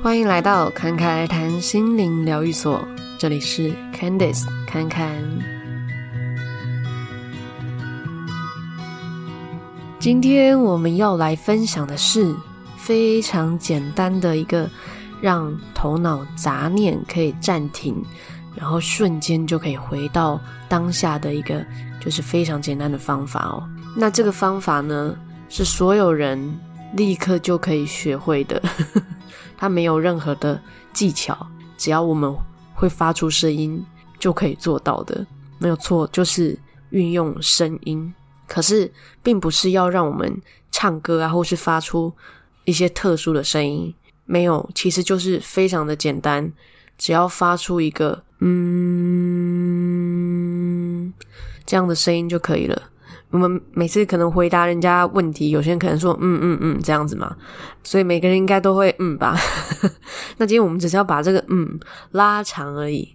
欢迎来到侃侃而谈心灵疗愈所，这里是 Candice 侃侃。今天我们要来分享的是非常简单的一个让头脑杂念可以暂停，然后瞬间就可以回到当下的一个就是非常简单的方法哦。那这个方法呢，是所有人立刻就可以学会的。它没有任何的技巧，只要我们会发出声音就可以做到的，没有错，就是运用声音。可是，并不是要让我们唱歌啊，或是发出一些特殊的声音，没有，其实就是非常的简单，只要发出一个“嗯”这样的声音就可以了。我们每次可能回答人家问题，有些人可能说嗯嗯嗯这样子嘛，所以每个人应该都会嗯吧。那今天我们只是要把这个嗯拉长而已。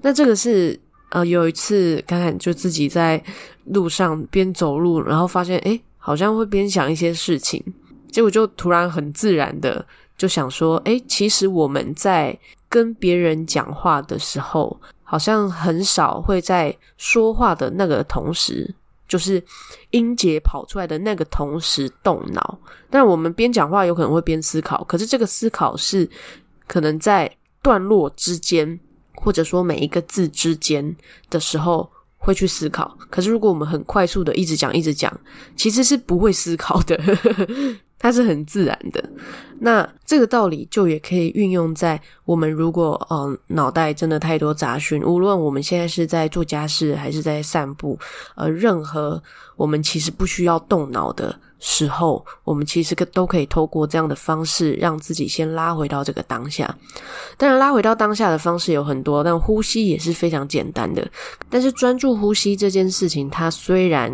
那这个是呃有一次看看就自己在路上边走路，然后发现诶好像会边想一些事情，结果就突然很自然的就想说诶其实我们在跟别人讲话的时候，好像很少会在说话的那个同时。就是音节跑出来的那个同时动脑，但我们边讲话有可能会边思考，可是这个思考是可能在段落之间，或者说每一个字之间的时候会去思考。可是如果我们很快速的一直讲一直讲，其实是不会思考的。它是很自然的，那这个道理就也可以运用在我们如果嗯脑袋真的太多杂讯，无论我们现在是在做家事还是在散步，呃，任何我们其实不需要动脑的时候，我们其实都可以透过这样的方式让自己先拉回到这个当下。当然，拉回到当下的方式有很多，但呼吸也是非常简单的。但是专注呼吸这件事情，它虽然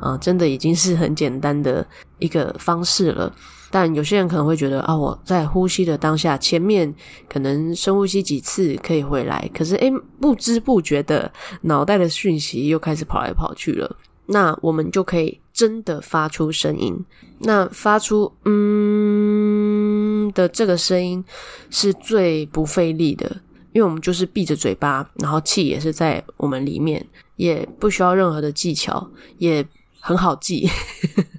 啊，真的已经是很简单的一个方式了。但有些人可能会觉得啊，我在呼吸的当下，前面可能深呼吸几次可以回来，可是诶，不知不觉的脑袋的讯息又开始跑来跑去了。那我们就可以真的发出声音。那发出嗯的这个声音是最不费力的，因为我们就是闭着嘴巴，然后气也是在我们里面，也不需要任何的技巧，也。很好记，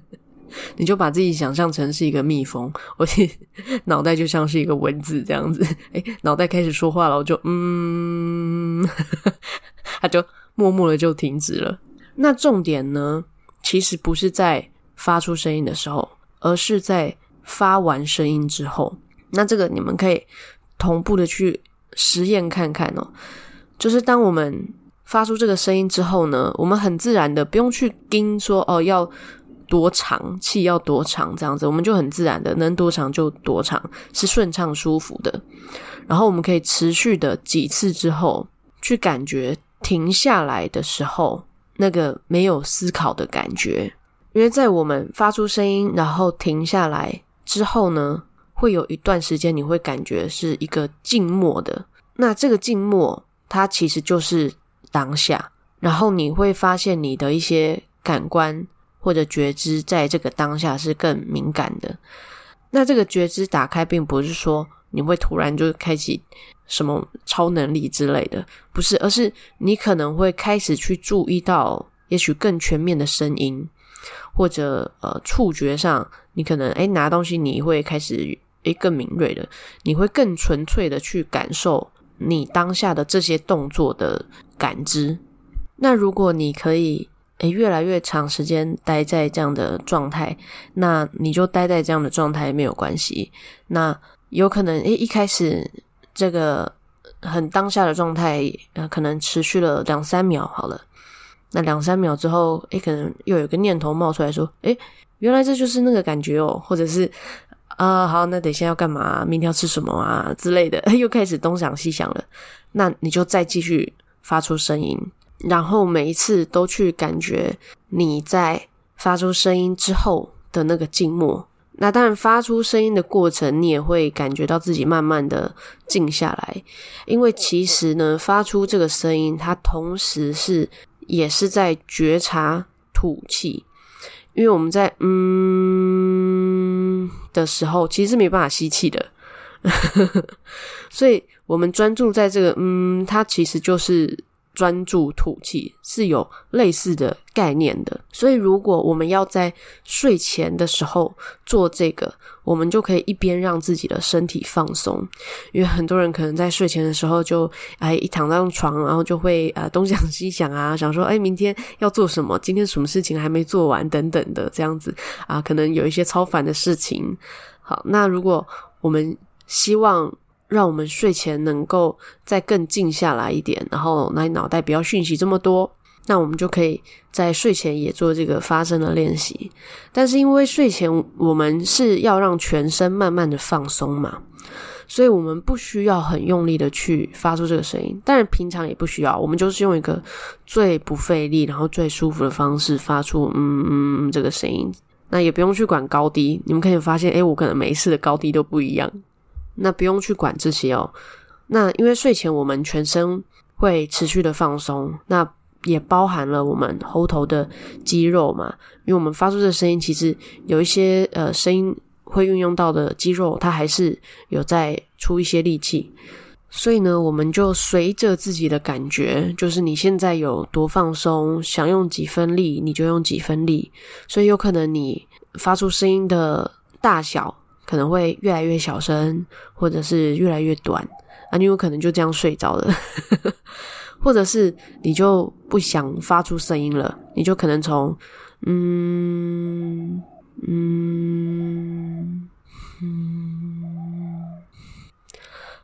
你就把自己想象成是一个蜜蜂，我脑袋就像是一个蚊子这样子。哎，脑袋开始说话了，我就嗯，它就默默的就停止了。那重点呢，其实不是在发出声音的时候，而是在发完声音之后。那这个你们可以同步的去实验看看哦，就是当我们。发出这个声音之后呢，我们很自然的不用去盯说哦，要多长，气要多长这样子，我们就很自然的能多长就多长，是顺畅舒服的。然后我们可以持续的几次之后，去感觉停下来的时候那个没有思考的感觉。因为在我们发出声音然后停下来之后呢，会有一段时间你会感觉是一个静默的。那这个静默它其实就是。当下，然后你会发现你的一些感官或者觉知，在这个当下是更敏感的。那这个觉知打开，并不是说你会突然就开启什么超能力之类的，不是，而是你可能会开始去注意到，也许更全面的声音，或者呃触觉上，你可能诶拿东西，你会开始诶更敏锐的，你会更纯粹的去感受。你当下的这些动作的感知，那如果你可以诶越来越长时间待在这样的状态，那你就待在这样的状态没有关系。那有可能诶一开始这个很当下的状态，呃，可能持续了两三秒好了。那两三秒之后，诶可能又有个念头冒出来说，诶原来这就是那个感觉哦，或者是。啊，好，那等一下要干嘛？明天要吃什么啊之类的，又开始东想西想了。那你就再继续发出声音，然后每一次都去感觉你在发出声音之后的那个静默。那当然，发出声音的过程，你也会感觉到自己慢慢的静下来，因为其实呢，发出这个声音，它同时是也是在觉察吐气。因为我们在嗯的时候，其实是没办法吸气的，所以我们专注在这个，嗯，它其实就是。专注吐气是有类似的概念的，所以如果我们要在睡前的时候做这个，我们就可以一边让自己的身体放松，因为很多人可能在睡前的时候就哎一躺上床，然后就会呃东想西想啊，想说哎明天要做什么，今天什么事情还没做完等等的这样子啊，可能有一些超烦的事情。好，那如果我们希望。让我们睡前能够再更静下来一点，然后那脑袋不要讯息这么多，那我们就可以在睡前也做这个发声的练习。但是因为睡前我们是要让全身慢慢的放松嘛，所以我们不需要很用力的去发出这个声音。当然平常也不需要，我们就是用一个最不费力，然后最舒服的方式发出嗯嗯嗯这个声音。那也不用去管高低，你们可以发现，诶，我可能每一次的高低都不一样。那不用去管这些哦。那因为睡前我们全身会持续的放松，那也包含了我们喉头的肌肉嘛。因为我们发出的声音，其实有一些呃声音会运用到的肌肉，它还是有在出一些力气。所以呢，我们就随着自己的感觉，就是你现在有多放松，想用几分力，你就用几分力。所以有可能你发出声音的大小。可能会越来越小声，或者是越来越短。啊，你有可能就这样睡着了，或者是你就不想发出声音了，你就可能从嗯嗯嗯，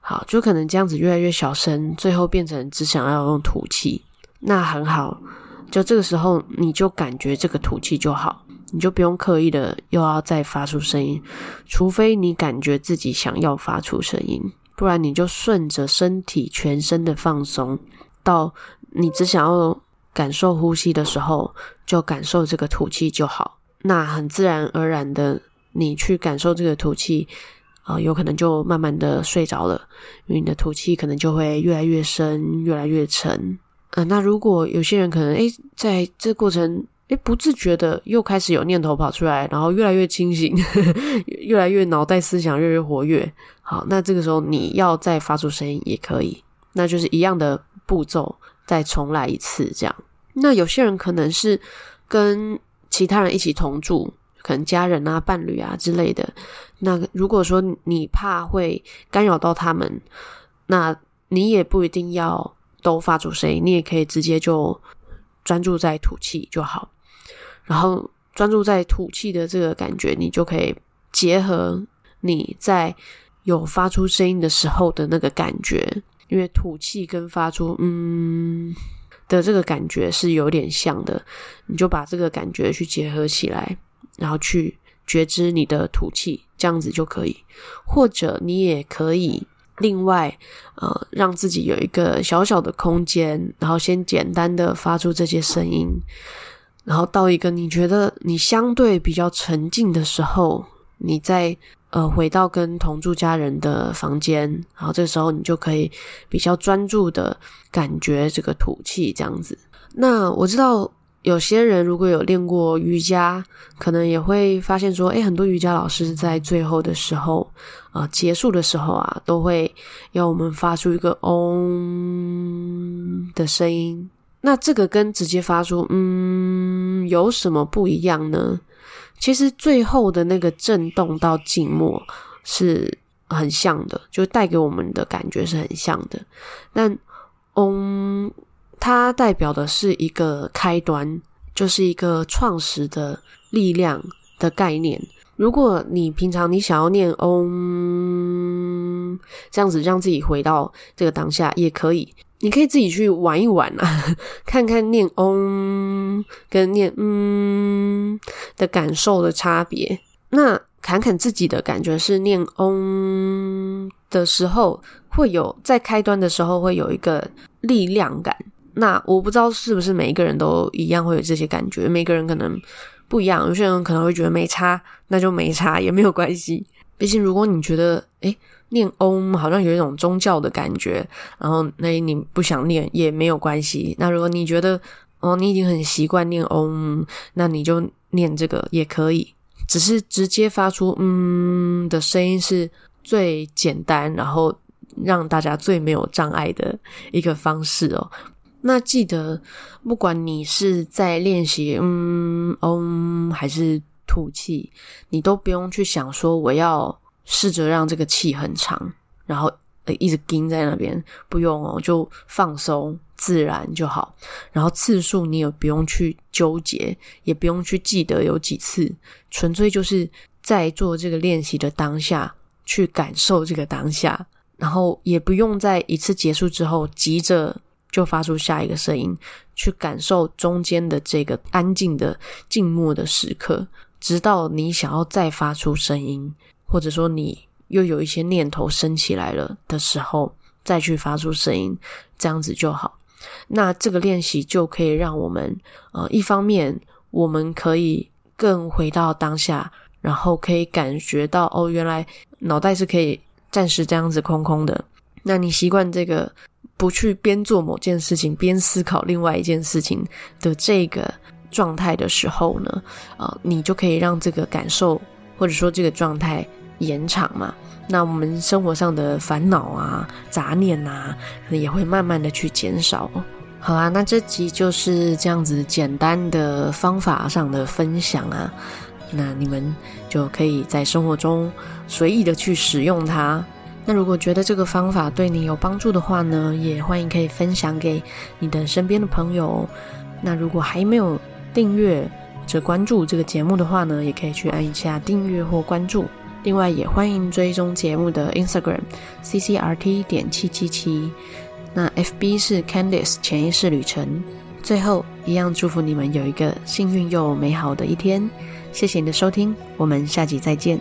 好，就可能这样子越来越小声，最后变成只想要用吐气，那很好，就这个时候你就感觉这个吐气就好。你就不用刻意的又要再发出声音，除非你感觉自己想要发出声音，不然你就顺着身体全身的放松，到你只想要感受呼吸的时候，就感受这个吐气就好。那很自然而然的，你去感受这个吐气，啊、有可能就慢慢的睡着了，因为你的吐气可能就会越来越深，越来越沉。啊、那如果有些人可能诶，在这过程。诶，不自觉的又开始有念头跑出来，然后越来越清醒，越来越脑袋思想越来越活跃。好，那这个时候你要再发出声音也可以，那就是一样的步骤，再重来一次这样。那有些人可能是跟其他人一起同住，可能家人啊、伴侣啊之类的。那如果说你怕会干扰到他们，那你也不一定要都发出声音，你也可以直接就专注在吐气就好。然后专注在吐气的这个感觉，你就可以结合你在有发出声音的时候的那个感觉，因为吐气跟发出“嗯”的这个感觉是有点像的，你就把这个感觉去结合起来，然后去觉知你的吐气，这样子就可以。或者你也可以另外呃让自己有一个小小的空间，然后先简单的发出这些声音。然后到一个你觉得你相对比较沉静的时候，你再呃回到跟同住家人的房间，然后这时候你就可以比较专注的感觉这个吐气这样子。那我知道有些人如果有练过瑜伽，可能也会发现说，诶，很多瑜伽老师在最后的时候，呃，结束的时候啊，都会要我们发出一个嗡的声音。那这个跟直接发出“嗯”有什么不一样呢？其实最后的那个震动到静默是很像的，就带给我们的感觉是很像的。但“嗡”它代表的是一个开端，就是一个创始的力量的概念。如果你平常你想要念“嗡”这样子让自己回到这个当下，也可以。你可以自己去玩一玩啊，看看念“嗡”跟念“嗯”的感受的差别。那侃侃自己的感觉是念“嗡”的时候，会有在开端的时候会有一个力量感。那我不知道是不是每一个人都一样会有这些感觉，每个人可能不一样。有些人可能会觉得没差，那就没差也没有关系。毕竟如果你觉得诶念嗡好像有一种宗教的感觉，然后那你不想念也没有关系。那如果你觉得哦，你已经很习惯念嗡，那你就念这个也可以。只是直接发出嗯的声音是最简单，然后让大家最没有障碍的一个方式哦。那记得，不管你是在练习嗯嗯还是吐气，你都不用去想说我要试着让这个气很长，然后一直盯在那边，不用哦，就放松自然就好。然后次数你也不用去纠结，也不用去记得有几次，纯粹就是在做这个练习的当下去感受这个当下，然后也不用在一次结束之后急着。就发出下一个声音，去感受中间的这个安静的静默的时刻，直到你想要再发出声音，或者说你又有一些念头升起来了的时候，再去发出声音，这样子就好。那这个练习就可以让我们，呃，一方面我们可以更回到当下，然后可以感觉到，哦，原来脑袋是可以暂时这样子空空的。那你习惯这个。不去边做某件事情边思考另外一件事情的这个状态的时候呢，呃，你就可以让这个感受或者说这个状态延长嘛。那我们生活上的烦恼啊、杂念啊，也会慢慢的去减少。好啊，那这集就是这样子简单的方法上的分享啊，那你们就可以在生活中随意的去使用它。那如果觉得这个方法对你有帮助的话呢，也欢迎可以分享给你的身边的朋友。那如果还没有订阅或者关注这个节目的话呢，也可以去按一下订阅或关注。另外，也欢迎追踪节目的 Instagram CCRT 点七七七。那 FB 是 Candice 潜意识旅程。最后，一样祝福你们有一个幸运又美好的一天。谢谢你的收听，我们下集再见。